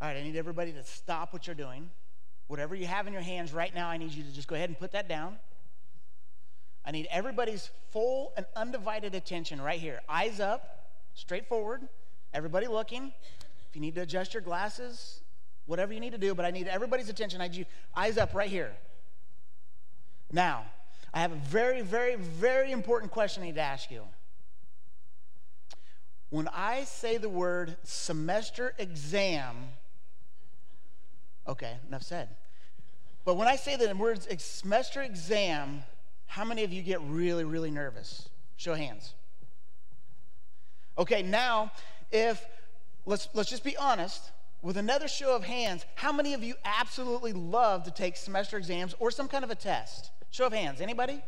All right, I need everybody to stop what you're doing. Whatever you have in your hands right now, I need you to just go ahead and put that down. I need everybody's full and undivided attention right here. Eyes up, straight forward, everybody looking. If you need to adjust your glasses, whatever you need to do, but I need everybody's attention. I need you eyes up right here. Now, I have a very, very, very important question I need to ask you. When I say the word semester exam, okay, enough said. But when I say the words semester exam, how many of you get really, really nervous? Show hands. Okay, now, if, let's, let's just be honest, with another show of hands, how many of you absolutely love to take semester exams or some kind of a test? Show of hands. Anybody?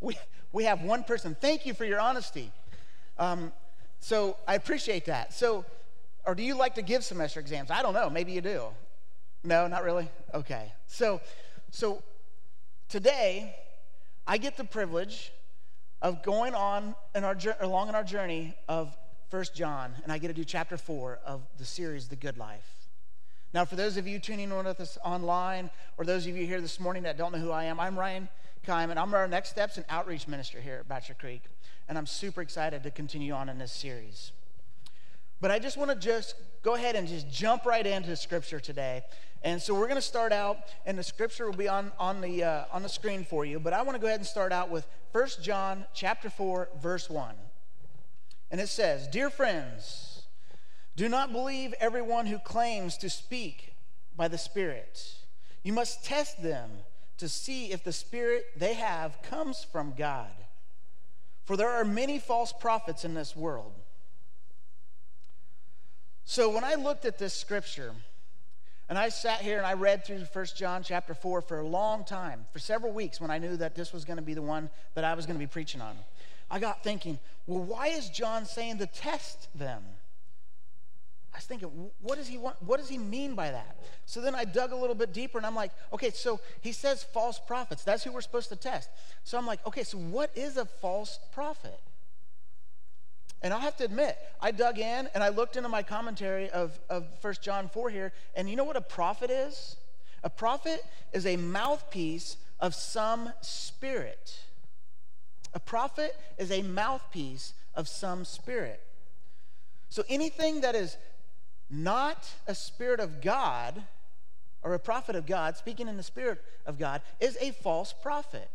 We, we have one person. Thank you for your honesty. Um, so I appreciate that. So, or do you like to give semester exams? I don't know. Maybe you do. No, not really. Okay. So, so today I get the privilege of going on in our along in our journey of First John, and I get to do chapter four of the series, The Good Life. Now, for those of you tuning in with us online, or those of you here this morning that don't know who I am, I'm Ryan Keim, and I'm our Next Steps and Outreach Minister here at Bachelor Creek, and I'm super excited to continue on in this series. But I just want to just go ahead and just jump right into Scripture today. And so we're going to start out, and the Scripture will be on, on, the, uh, on the screen for you. But I want to go ahead and start out with 1 John chapter 4, verse 1. And it says, Dear friends, do not believe everyone who claims to speak by the Spirit. You must test them to see if the Spirit they have comes from God. For there are many false prophets in this world. So when I looked at this scripture, and I sat here and I read through 1 John chapter 4 for a long time, for several weeks when I knew that this was going to be the one that I was going to be preaching on. I got thinking, well, why is John saying to test them? I was thinking, what does he want? What does he mean by that? So then I dug a little bit deeper and I'm like, okay, so he says false prophets. That's who we're supposed to test. So I'm like, okay, so what is a false prophet? And I'll have to admit, I dug in and I looked into my commentary of, of 1 John 4 here, and you know what a prophet is? A prophet is a mouthpiece of some spirit. A prophet is a mouthpiece of some spirit. So anything that is not a spirit of God or a prophet of God, speaking in the spirit of God, is a false prophet.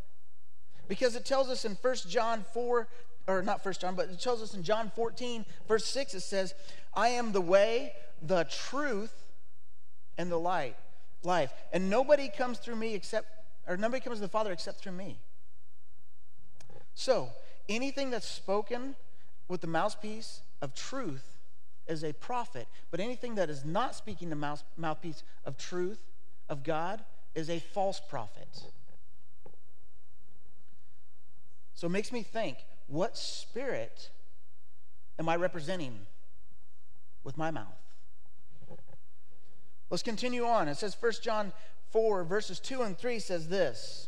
Because it tells us in 1 John 4, or not First John, but it tells us in John 14, verse 6, it says, I am the way, the truth, and the light, life. And nobody comes through me except, or nobody comes to the Father except through me. So, anything that's spoken with the mouthpiece of truth is a prophet, but anything that is not speaking the mouth, mouthpiece of truth, of God, is a false prophet. So it makes me think what spirit am I representing with my mouth? Let's continue on. It says 1 John 4, verses 2 and 3 says this.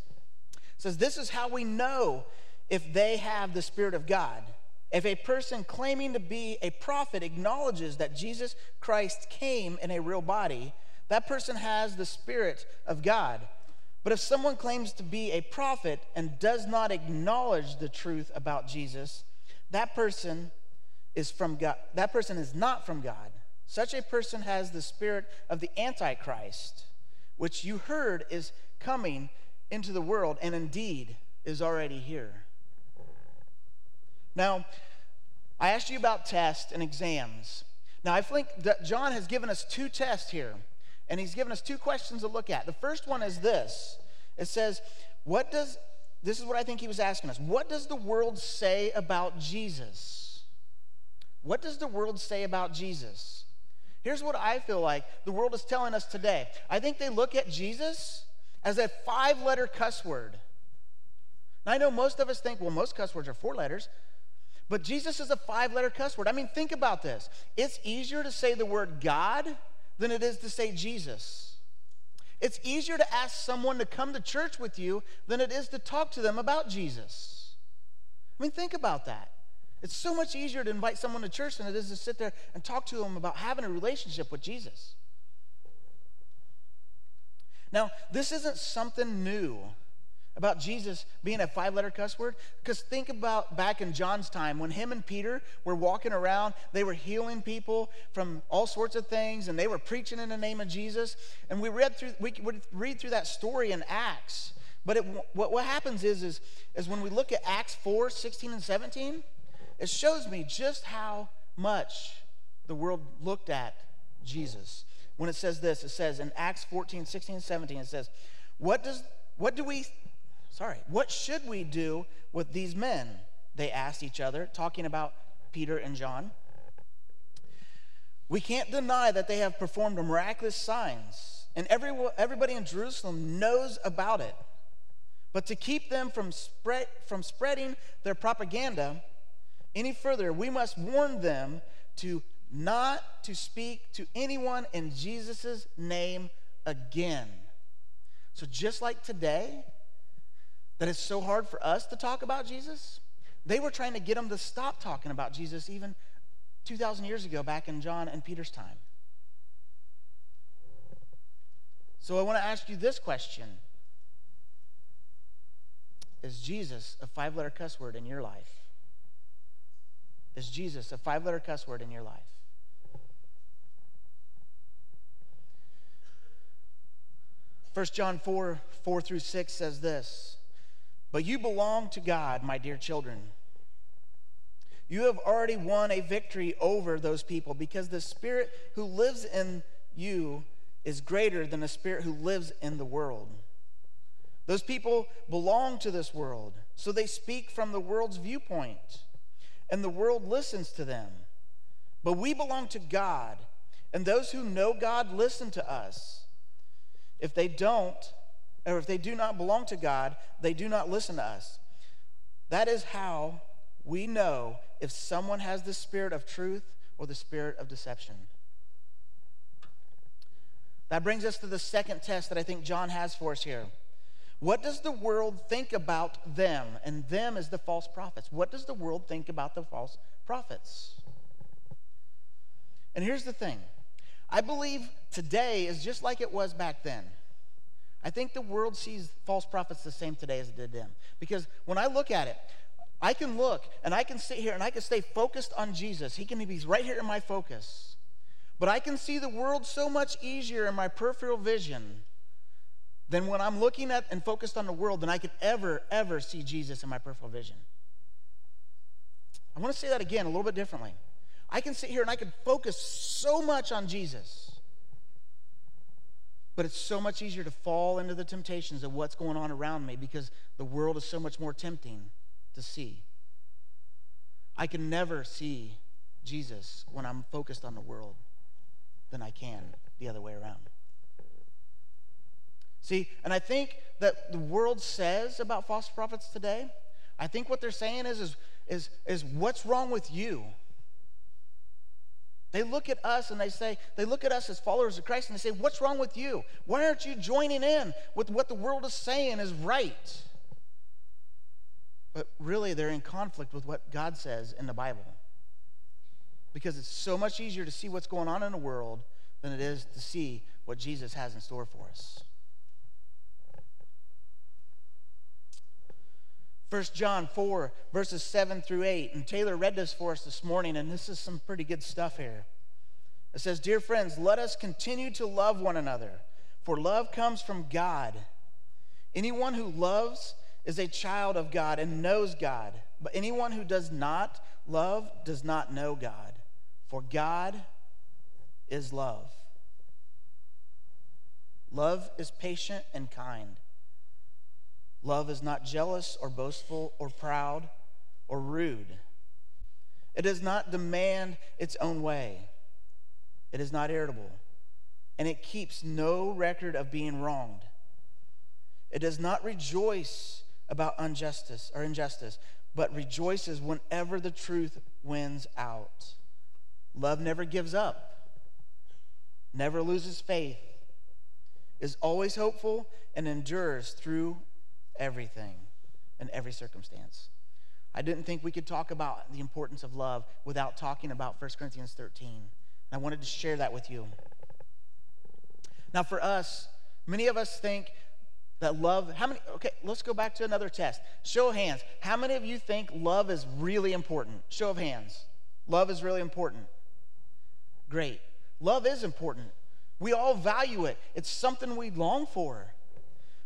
It says, This is how we know if they have the Spirit of God. If a person claiming to be a prophet acknowledges that Jesus Christ came in a real body, that person has the Spirit of God. But if someone claims to be a prophet and does not acknowledge the truth about Jesus, that person is from God. That person is not from God. Such a person has the spirit of the Antichrist, which you heard is coming into the world and indeed is already here. Now, I asked you about tests and exams. Now, I think that John has given us two tests here, and he's given us two questions to look at. The first one is this it says, What does, this is what I think he was asking us, what does the world say about Jesus? What does the world say about Jesus? Here's what I feel like the world is telling us today. I think they look at Jesus as a five letter cuss word. Now, I know most of us think, well, most cuss words are four letters. But Jesus is a five letter cuss word. I mean, think about this. It's easier to say the word God than it is to say Jesus. It's easier to ask someone to come to church with you than it is to talk to them about Jesus. I mean, think about that. It's so much easier to invite someone to church than it is to sit there and talk to them about having a relationship with Jesus. Now, this isn't something new about Jesus being a five letter cuss word? Because think about back in John's time when him and Peter were walking around, they were healing people from all sorts of things and they were preaching in the name of Jesus. And we read through, we would read through that story in Acts. But it, what, what happens is, is, is when we look at Acts 4 16 and 17, it shows me just how much the world looked at Jesus. When it says this, it says in Acts 14 16 and 17, it says, What does what do we Sorry. What should we do with these men? They asked each other, talking about Peter and John. We can't deny that they have performed miraculous signs, and every, everybody in Jerusalem knows about it. But to keep them from, spread, from spreading their propaganda any further, we must warn them to not to speak to anyone in Jesus' name again. So, just like today, that it's so hard for us to talk about Jesus? They were trying to get them to stop talking about Jesus even 2,000 years ago, back in John and Peter's time. So I want to ask you this question Is Jesus a five letter cuss word in your life? Is Jesus a five letter cuss word in your life? First John 4 4 through 6 says this. But you belong to God, my dear children. You have already won a victory over those people because the Spirit who lives in you is greater than the Spirit who lives in the world. Those people belong to this world, so they speak from the world's viewpoint, and the world listens to them. But we belong to God, and those who know God listen to us. If they don't, or if they do not belong to God, they do not listen to us. That is how we know if someone has the spirit of truth or the spirit of deception. That brings us to the second test that I think John has for us here. What does the world think about them? And them is the false prophets. What does the world think about the false prophets? And here's the thing I believe today is just like it was back then. I think the world sees false prophets the same today as it did then. Because when I look at it, I can look and I can sit here and I can stay focused on Jesus. He can be right here in my focus. But I can see the world so much easier in my peripheral vision than when I'm looking at and focused on the world than I could ever, ever see Jesus in my peripheral vision. I want to say that again a little bit differently. I can sit here and I can focus so much on Jesus but it's so much easier to fall into the temptations of what's going on around me because the world is so much more tempting to see. I can never see Jesus when I'm focused on the world than I can the other way around. See, and I think that the world says about false prophets today, I think what they're saying is, is, is, is what's wrong with you? They look at us and they say, they look at us as followers of Christ and they say, What's wrong with you? Why aren't you joining in with what the world is saying is right? But really, they're in conflict with what God says in the Bible. Because it's so much easier to see what's going on in the world than it is to see what Jesus has in store for us. 1 John 4, verses 7 through 8. And Taylor read this for us this morning, and this is some pretty good stuff here. It says, Dear friends, let us continue to love one another, for love comes from God. Anyone who loves is a child of God and knows God. But anyone who does not love does not know God, for God is love. Love is patient and kind. Love is not jealous or boastful or proud or rude. It does not demand its own way. It is not irritable. And it keeps no record of being wronged. It does not rejoice about injustice or injustice, but rejoices whenever the truth wins out. Love never gives up, never loses faith, is always hopeful, and endures through everything in every circumstance. I didn't think we could talk about the importance of love without talking about 1 Corinthians 13. And I wanted to share that with you. Now, for us, many of us think that love, how many, okay, let's go back to another test. Show of hands. How many of you think love is really important? Show of hands. Love is really important. Great. Love is important. We all value it, it's something we long for.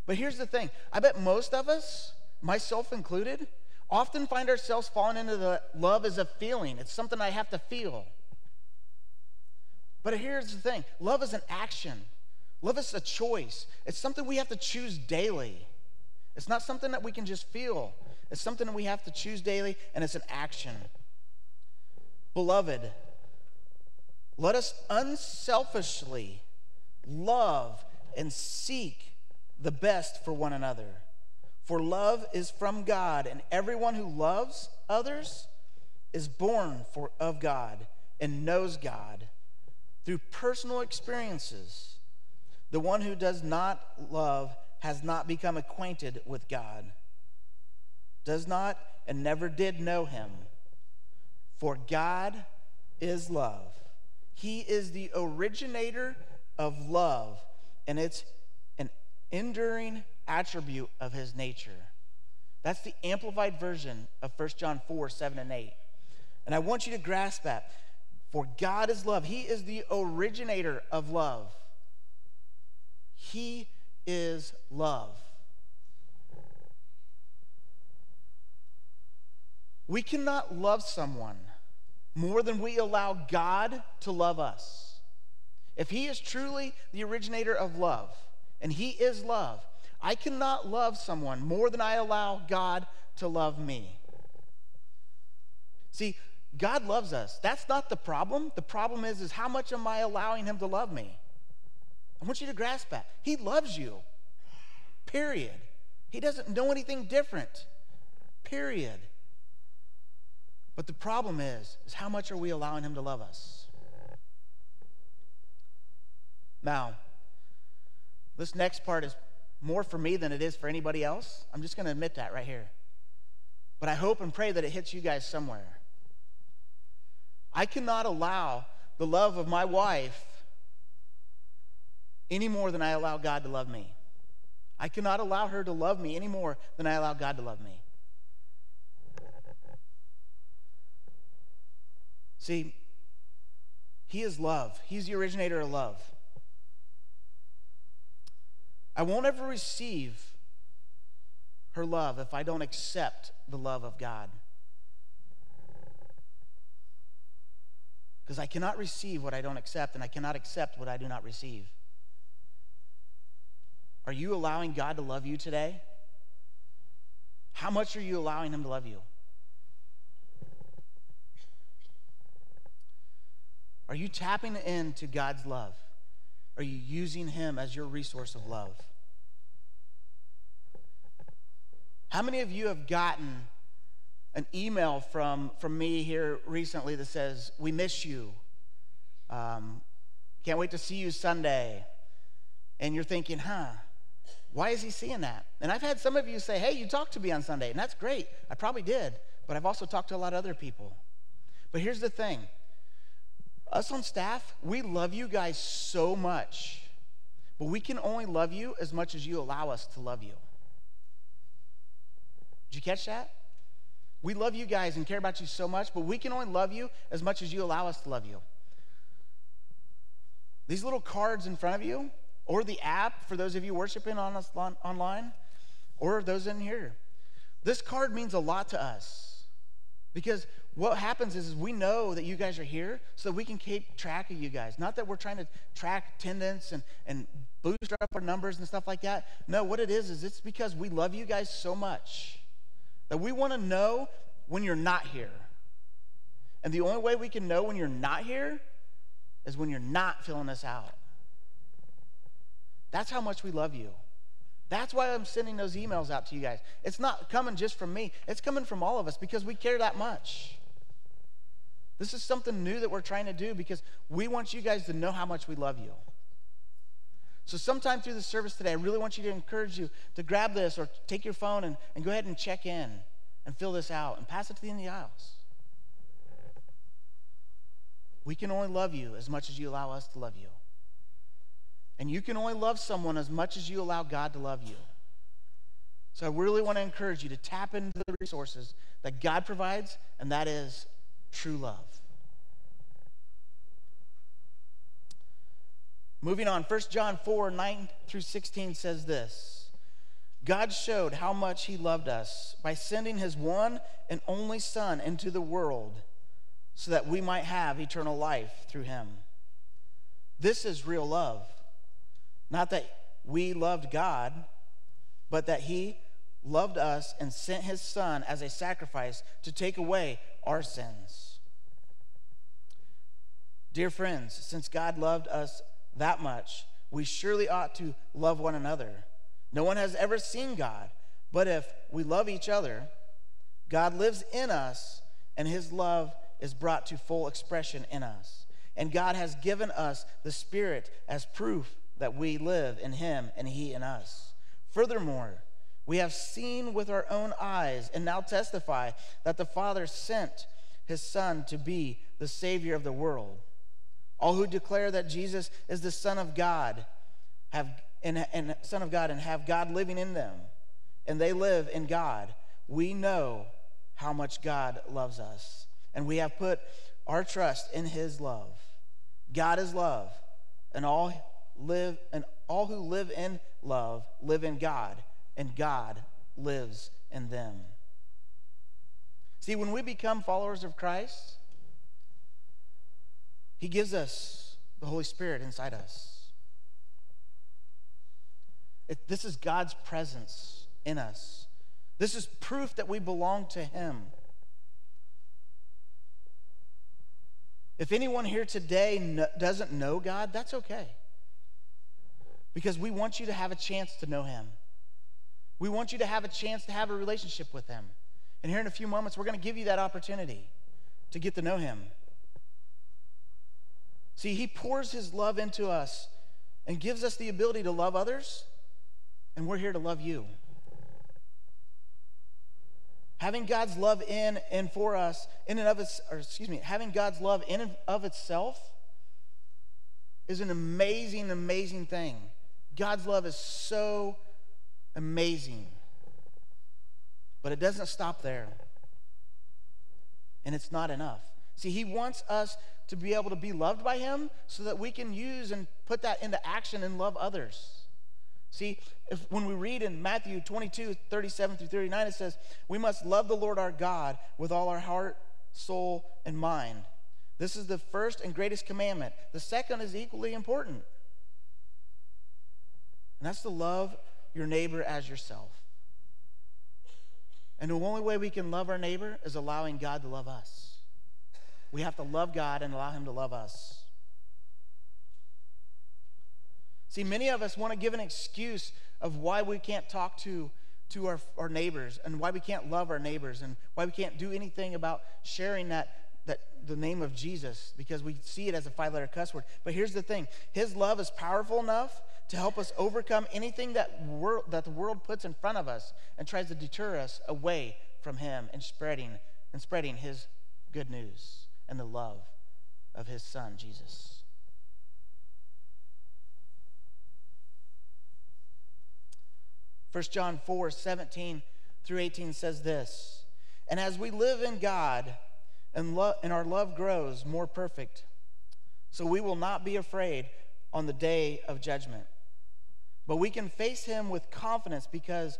But here's the thing I bet most of us, myself included, often find ourselves falling into the love as a feeling. It's something I have to feel. But here's the thing love is an action, love is a choice. It's something we have to choose daily. It's not something that we can just feel, it's something that we have to choose daily, and it's an action. Beloved, let us unselfishly love and seek the best for one another. For love is from God, and everyone who loves others is born for, of God and knows God through personal experiences. The one who does not love has not become acquainted with God, does not and never did know him. For God is love. He is the originator of love, and it's enduring attribute of his nature. That's the amplified version of 1 John 4 7 and 8. And I want you to grasp that. For God is love, He is the originator of love. He is love. We cannot love someone more than we allow God to love us. If He is truly the originator of love, and He is love, I cannot love someone more than I allow God to love me. See, God loves us. That's not the problem. The problem is, is how much am I allowing him to love me? I want you to grasp that. He loves you. Period. He doesn't know anything different. Period. But the problem is, is how much are we allowing him to love us? Now, this next part is more for me than it is for anybody else. I'm just going to admit that right here. But I hope and pray that it hits you guys somewhere. I cannot allow the love of my wife any more than I allow God to love me. I cannot allow her to love me any more than I allow God to love me. See, He is love, He's the originator of love. I won't ever receive her love if I don't accept the love of God. Because I cannot receive what I don't accept, and I cannot accept what I do not receive. Are you allowing God to love you today? How much are you allowing Him to love you? Are you tapping into God's love? Are you using Him as your resource of love? How many of you have gotten an email from, from me here recently that says, We miss you. Um, can't wait to see you Sunday. And you're thinking, huh, why is he seeing that? And I've had some of you say, Hey, you talked to me on Sunday, and that's great. I probably did, but I've also talked to a lot of other people. But here's the thing us on staff, we love you guys so much, but we can only love you as much as you allow us to love you. Did you catch that? We love you guys and care about you so much, but we can only love you as much as you allow us to love you. These little cards in front of you, or the app for those of you worshiping on us online, or those in here, this card means a lot to us because what happens is, is, we know that you guys are here so we can keep track of you guys. Not that we're trying to track attendance and, and boost up our numbers and stuff like that. No, what it is, is it's because we love you guys so much that we want to know when you're not here. And the only way we can know when you're not here is when you're not filling us out. That's how much we love you. That's why I'm sending those emails out to you guys. It's not coming just from me, it's coming from all of us because we care that much. This is something new that we're trying to do because we want you guys to know how much we love you. So, sometime through the service today, I really want you to encourage you to grab this or take your phone and, and go ahead and check in and fill this out and pass it to the end of the aisles. We can only love you as much as you allow us to love you. And you can only love someone as much as you allow God to love you. So I really want to encourage you to tap into the resources that God provides, and that is true love. Moving on, 1 John 4 9 through 16 says this God showed how much He loved us by sending His one and only Son into the world so that we might have eternal life through Him. This is real love. Not that we loved God, but that He loved us and sent His Son as a sacrifice to take away our sins. Dear friends, since God loved us that much, we surely ought to love one another. No one has ever seen God, but if we love each other, God lives in us, and his love is brought to full expression in us. And God has given us the Spirit as proof that we live in him and he in us. Furthermore, we have seen with our own eyes and now testify that the Father sent his Son to be the Savior of the world. All who declare that Jesus is the Son of God have and, and Son of God and have God living in them, and they live in God, we know how much God loves us. And we have put our trust in his love. God is love, and all live and all who live in love live in God, and God lives in them. See, when we become followers of Christ, he gives us the Holy Spirit inside us. It, this is God's presence in us. This is proof that we belong to Him. If anyone here today doesn't know God, that's okay. Because we want you to have a chance to know Him. We want you to have a chance to have a relationship with Him. And here in a few moments, we're going to give you that opportunity to get to know Him. See, He pours His love into us and gives us the ability to love others, and we're here to love you. Having God's love in and for us, in and of its, or excuse me, having God's love in and of itself is an amazing, amazing thing. God's love is so amazing. But it doesn't stop there. And it's not enough. See, He wants us to be able to be loved by Him so that we can use and put that into action and love others. See, if, when we read in Matthew 22, 37 through 39, it says, We must love the Lord our God with all our heart, soul, and mind. This is the first and greatest commandment. The second is equally important. And that's to love your neighbor as yourself. And the only way we can love our neighbor is allowing God to love us. We have to love God and allow Him to love us. See, many of us want to give an excuse of why we can't talk to, to our, our neighbors and why we can't love our neighbors and why we can't do anything about sharing that, that the name of Jesus because we see it as a five letter cuss word. But here's the thing His love is powerful enough to help us overcome anything that, wor- that the world puts in front of us and tries to deter us away from Him and spreading, and spreading His good news and the love of his son, Jesus. First John 4 17 through 18 says this And as we live in God and, lo- and our love grows more perfect, so we will not be afraid on the day of judgment. But we can face him with confidence because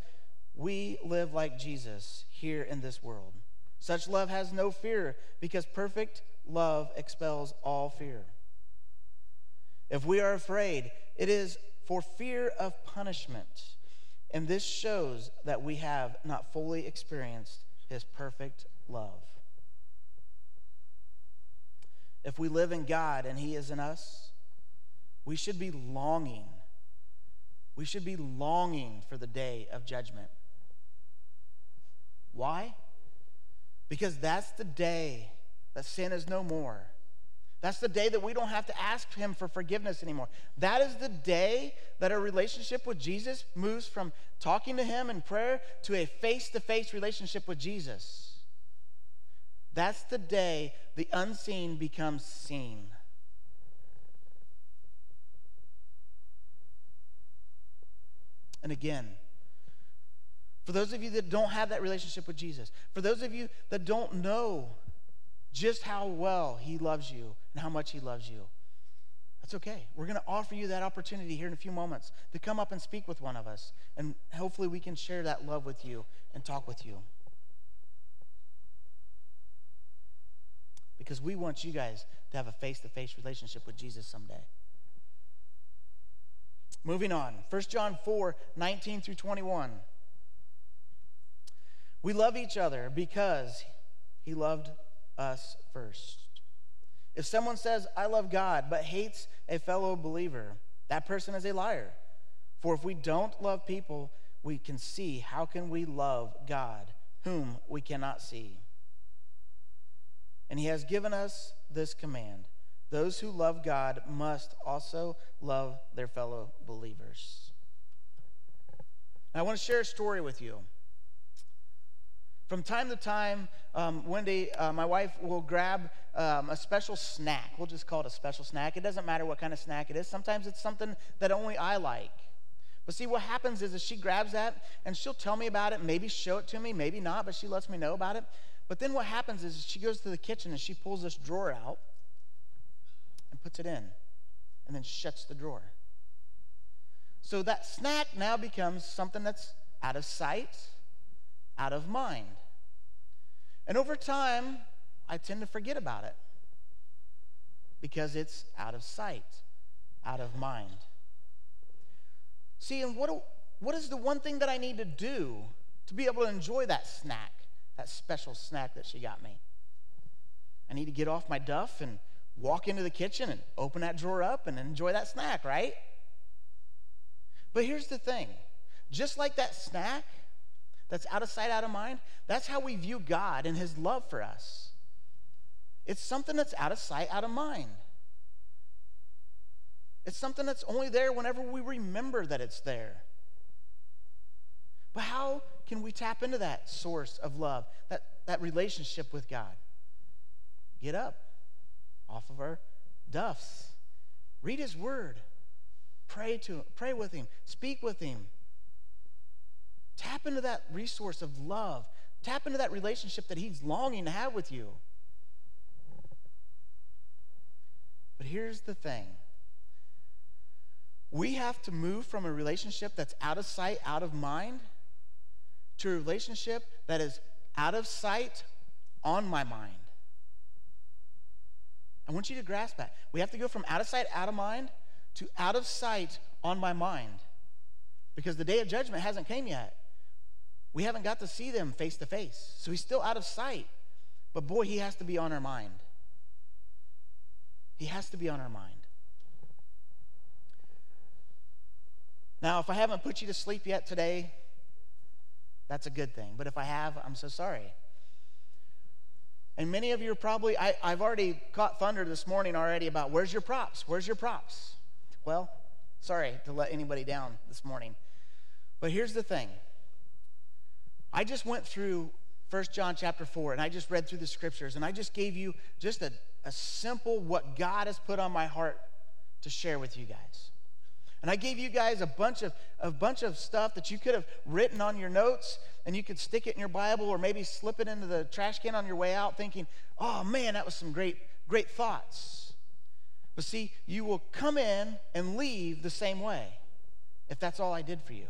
we live like Jesus here in this world. Such love has no fear because perfect love expels all fear. If we are afraid, it is for fear of punishment. And this shows that we have not fully experienced his perfect love. If we live in God and he is in us, we should be longing. We should be longing for the day of judgment. Why? Because that's the day that sin is no more. That's the day that we don't have to ask Him for forgiveness anymore. That is the day that our relationship with Jesus moves from talking to Him in prayer to a face to face relationship with Jesus. That's the day the unseen becomes seen. And again, for those of you that don't have that relationship with Jesus, for those of you that don't know just how well He loves you and how much He loves you. That's okay. We're going to offer you that opportunity here in a few moments to come up and speak with one of us. And hopefully we can share that love with you and talk with you. Because we want you guys to have a face to face relationship with Jesus someday. Moving on, 1 John 4 19 through 21. We love each other because he loved us first. If someone says, I love God, but hates a fellow believer, that person is a liar. For if we don't love people we can see, how can we love God, whom we cannot see? And he has given us this command those who love God must also love their fellow believers. I want to share a story with you. From time to time, um, Wendy, uh, my wife, will grab um, a special snack. We'll just call it a special snack. It doesn't matter what kind of snack it is. Sometimes it's something that only I like. But see, what happens is, is she grabs that and she'll tell me about it, maybe show it to me, maybe not, but she lets me know about it. But then what happens is she goes to the kitchen and she pulls this drawer out puts it in and then shuts the drawer. So that snack now becomes something that's out of sight, out of mind. And over time, I tend to forget about it because it's out of sight, out of mind. See, and what, what is the one thing that I need to do to be able to enjoy that snack, that special snack that she got me? I need to get off my duff and walk into the kitchen and open that drawer up and enjoy that snack, right? But here's the thing just like that snack that's out of sight, out of mind, that's how we view God and His love for us. It's something that's out of sight, out of mind. It's something that's only there whenever we remember that it's there. But how can we tap into that source of love, that, that relationship with God? Get up off of our duffs. Read his word. Pray to pray with him, speak with him. Tap into that resource of love. Tap into that relationship that he's longing to have with you. But here's the thing we have to move from a relationship that's out of sight, out of mind, to a relationship that is out of sight, on my mind. I want you to grasp that. We have to go from out of sight, out of mind, to out of sight, on my mind. Because the day of judgment hasn't came yet. We haven't got to see them face to face. So he's still out of sight. But boy, he has to be on our mind. He has to be on our mind. Now, if I haven't put you to sleep yet today, that's a good thing. But if I have, I'm so sorry. And many of you are probably, I, have already caught thunder this morning already about where's your props? Where's your props? Well, sorry to let anybody down this morning. But here's the thing I just went through 1 John chapter 4 and I just read through the scriptures and I just gave you just a, a simple what God has put on my heart to share with you guys. And I gave you guys a bunch of a bunch of stuff that you could have written on your notes and you could stick it in your Bible or maybe slip it into the trash can on your way out thinking, "Oh man, that was some great great thoughts." But see, you will come in and leave the same way if that's all I did for you.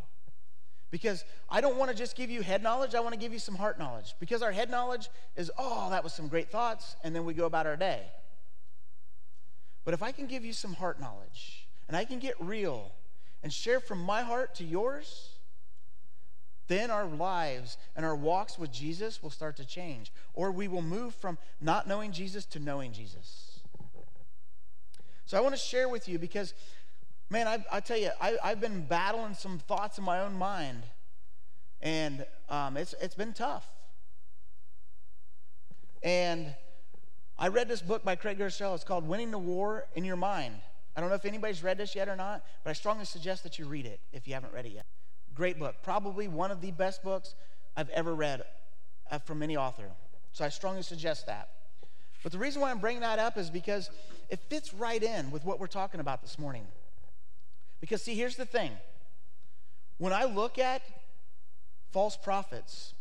Because I don't want to just give you head knowledge, I want to give you some heart knowledge. Because our head knowledge is, "Oh, that was some great thoughts," and then we go about our day. But if I can give you some heart knowledge, and I can get real and share from my heart to yours, then our lives and our walks with Jesus will start to change. Or we will move from not knowing Jesus to knowing Jesus. So I want to share with you because, man, I, I tell you, I, have been battling some thoughts in my own mind, and um, it's, it's been tough. And I read this book by Craig Groeschel. It's called Winning the War in Your Mind. I don't know if anybody's read this yet or not, but I strongly suggest that you read it if you haven't read it yet. Great book. Probably one of the best books I've ever read uh, from any author. So I strongly suggest that. But the reason why I'm bringing that up is because it fits right in with what we're talking about this morning. Because, see, here's the thing when I look at false prophets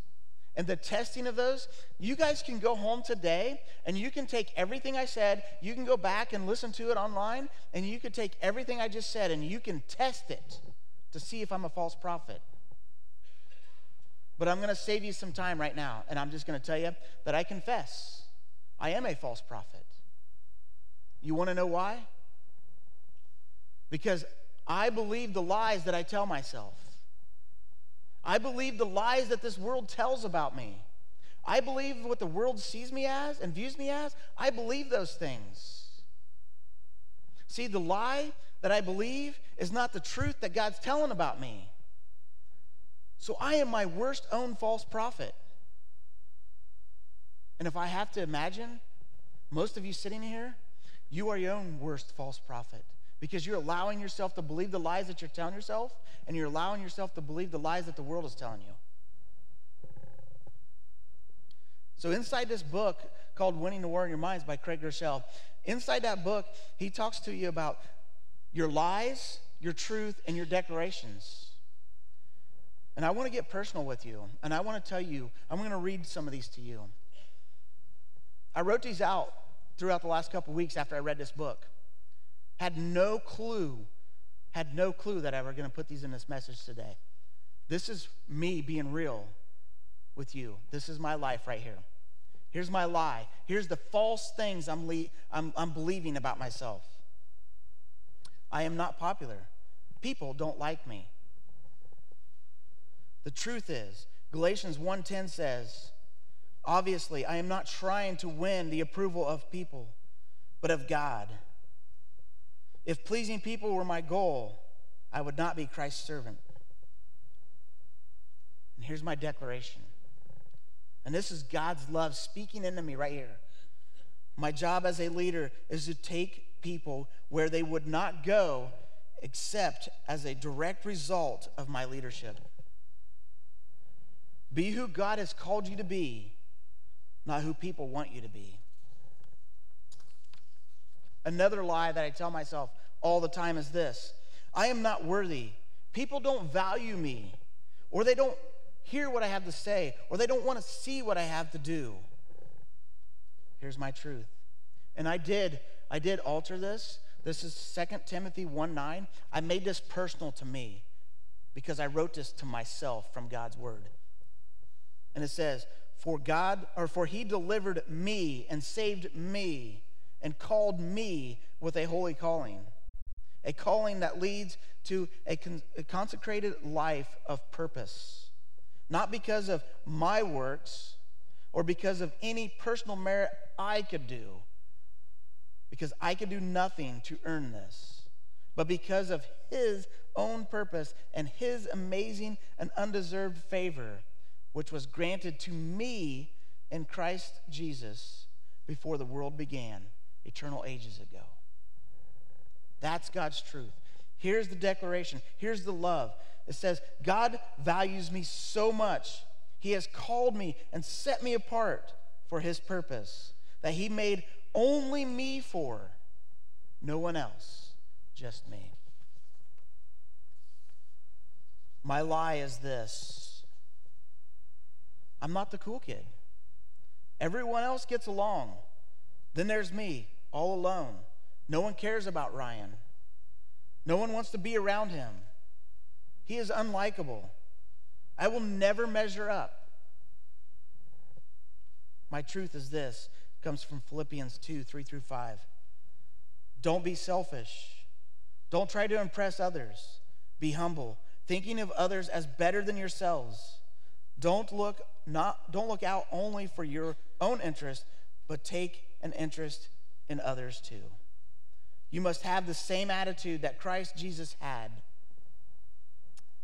and the testing of those, you guys can go home today and you can take everything I said, you can go back and listen to it online, and you can take everything I just said and you can test it to see if I'm a false prophet. But I'm going to save you some time right now, and I'm just going to tell you that I confess I am a false prophet. You want to know why? Because I believe the lies that I tell myself. I believe the lies that this world tells about me. I believe what the world sees me as and views me as. I believe those things. See, the lie that I believe is not the truth that God's telling about me. So I am my worst own false prophet. And if I have to imagine, most of you sitting here, you are your own worst false prophet because you're allowing yourself to believe the lies that you're telling yourself, and you're allowing yourself to believe the lies that the world is telling you. So, inside this book called Winning the War in Your Minds by Craig Groeschel, inside that book, he talks to you about your lies, your truth, and your declarations. And I want to get personal with you, and I want to tell you, I'm going to read some of these to you. I wrote these out throughout the last couple weeks after I read this book. Had no clue, had no clue that I were going to put these in this message today. This is me being real with you. This is my life right here. Here's my lie. Here's the false things I'm, le- I'm, I'm believing about myself. I am not popular. People don't like me. The truth is, Galatians 1:10 says, Obviously, I am not trying to win the approval of people, but of God. If pleasing people were my goal, I would not be Christ's servant. And here's my declaration. And this is God's love speaking into me right here. My job as a leader is to take people where they would not go except as a direct result of my leadership. Be who God has called you to be not who people want you to be. Another lie that I tell myself all the time is this I am not worthy. People don't value me, or they don't hear what I have to say, or they don't want to see what I have to do. Here's my truth. And I did, I did alter this. This is 2 Timothy 1 9. I made this personal to me because I wrote this to myself from God's word. And it says, for God, or for he delivered me and saved me and called me with a holy calling, a calling that leads to a, con- a consecrated life of purpose, not because of my works or because of any personal merit I could do, because I could do nothing to earn this, but because of his own purpose and his amazing and undeserved favor which was granted to me in Christ Jesus before the world began, eternal ages ago. That's God's truth. Here's the declaration. Here's the love. It says, God values me so much. He has called me and set me apart for his purpose that he made only me for, no one else, just me. My lie is this I'm not the cool kid. Everyone else gets along. Then there's me, all alone. No one cares about Ryan. No one wants to be around him. He is unlikable. I will never measure up. My truth is this comes from Philippians 2 3 through 5. Don't be selfish. Don't try to impress others. Be humble, thinking of others as better than yourselves. Don't look not don't look out only for your own interest, but take an interest in others too. You must have the same attitude that Christ Jesus had.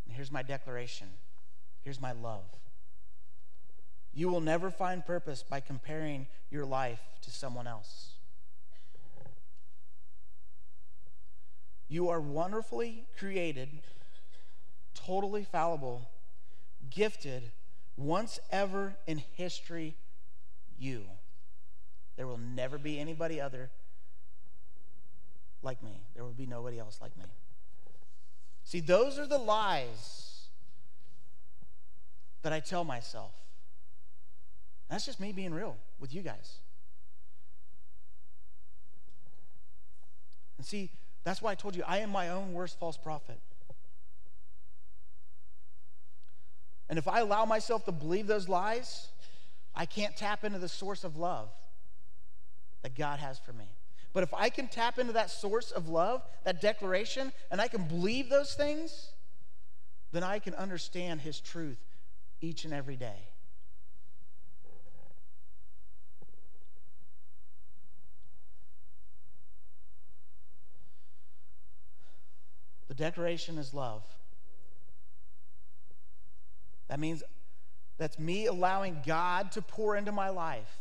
And here's my declaration. Here's my love. You will never find purpose by comparing your life to someone else. You are wonderfully created, totally fallible, gifted, once ever in history, you. There will never be anybody other like me. There will be nobody else like me. See, those are the lies that I tell myself. That's just me being real with you guys. And see, that's why I told you I am my own worst false prophet. And if I allow myself to believe those lies, I can't tap into the source of love that God has for me. But if I can tap into that source of love, that declaration, and I can believe those things, then I can understand His truth each and every day. The declaration is love. That means that's me allowing God to pour into my life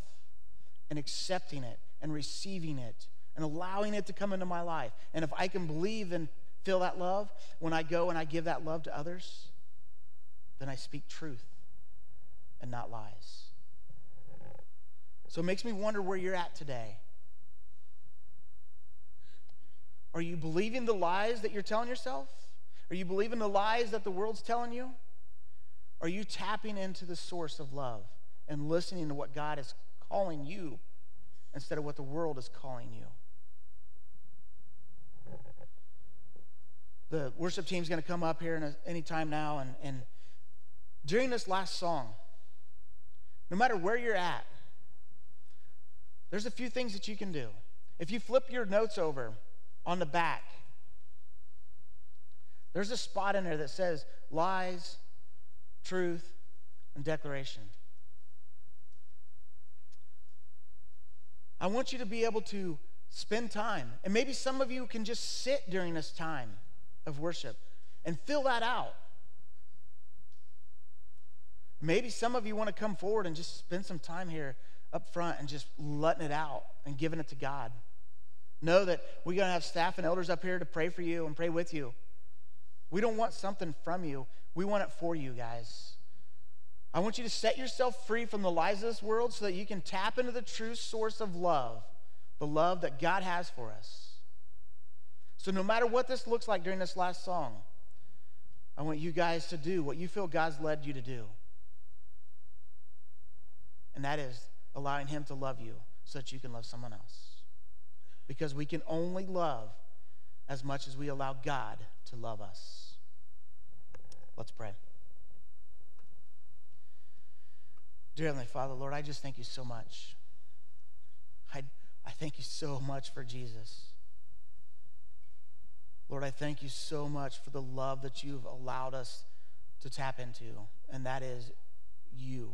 and accepting it and receiving it and allowing it to come into my life. And if I can believe and feel that love when I go and I give that love to others, then I speak truth and not lies. So it makes me wonder where you're at today. Are you believing the lies that you're telling yourself? Are you believing the lies that the world's telling you? Are you tapping into the source of love and listening to what God is calling you instead of what the world is calling you? The worship team is going to come up here any time now. And, and during this last song, no matter where you're at, there's a few things that you can do. If you flip your notes over on the back, there's a spot in there that says lies, truth, and declaration. I want you to be able to spend time. And maybe some of you can just sit during this time of worship and fill that out. Maybe some of you want to come forward and just spend some time here up front and just letting it out and giving it to God. Know that we're going to have staff and elders up here to pray for you and pray with you. We don't want something from you, we want it for you guys. I want you to set yourself free from the lies of this world so that you can tap into the true source of love, the love that God has for us. So, no matter what this looks like during this last song, I want you guys to do what you feel God's led you to do. And that is allowing Him to love you so that you can love someone else. Because we can only love as much as we allow God to love us. Let's pray. Dear Heavenly Father, Lord, I just thank you so much. I, I thank you so much for Jesus. Lord, I thank you so much for the love that you've allowed us to tap into, and that is you.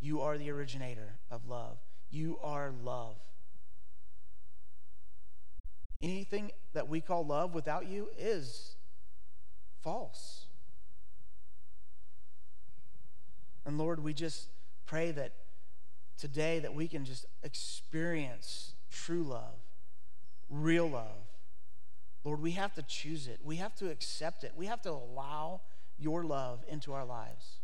You are the originator of love. You are love. Anything that we call love without you is false. And Lord, we just pray that today that we can just experience true love, real love. Lord, we have to choose it. We have to accept it. We have to allow your love into our lives.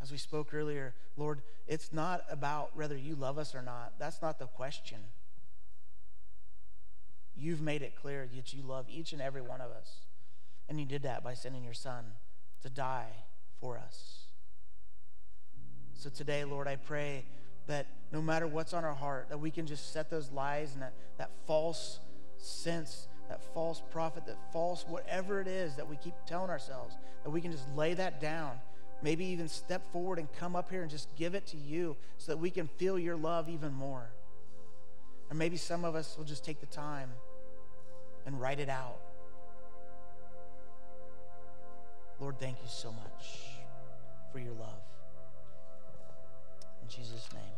As we spoke earlier, Lord, it's not about whether you love us or not. That's not the question. You've made it clear that you love each and every one of us. And you did that by sending your son to die for us. So today, Lord, I pray that no matter what's on our heart, that we can just set those lies and that, that false sense, that false prophet, that false whatever it is that we keep telling ourselves, that we can just lay that down. Maybe even step forward and come up here and just give it to you so that we can feel your love even more. Or maybe some of us will just take the time and write it out. Lord, thank you so much. In Jesus' name.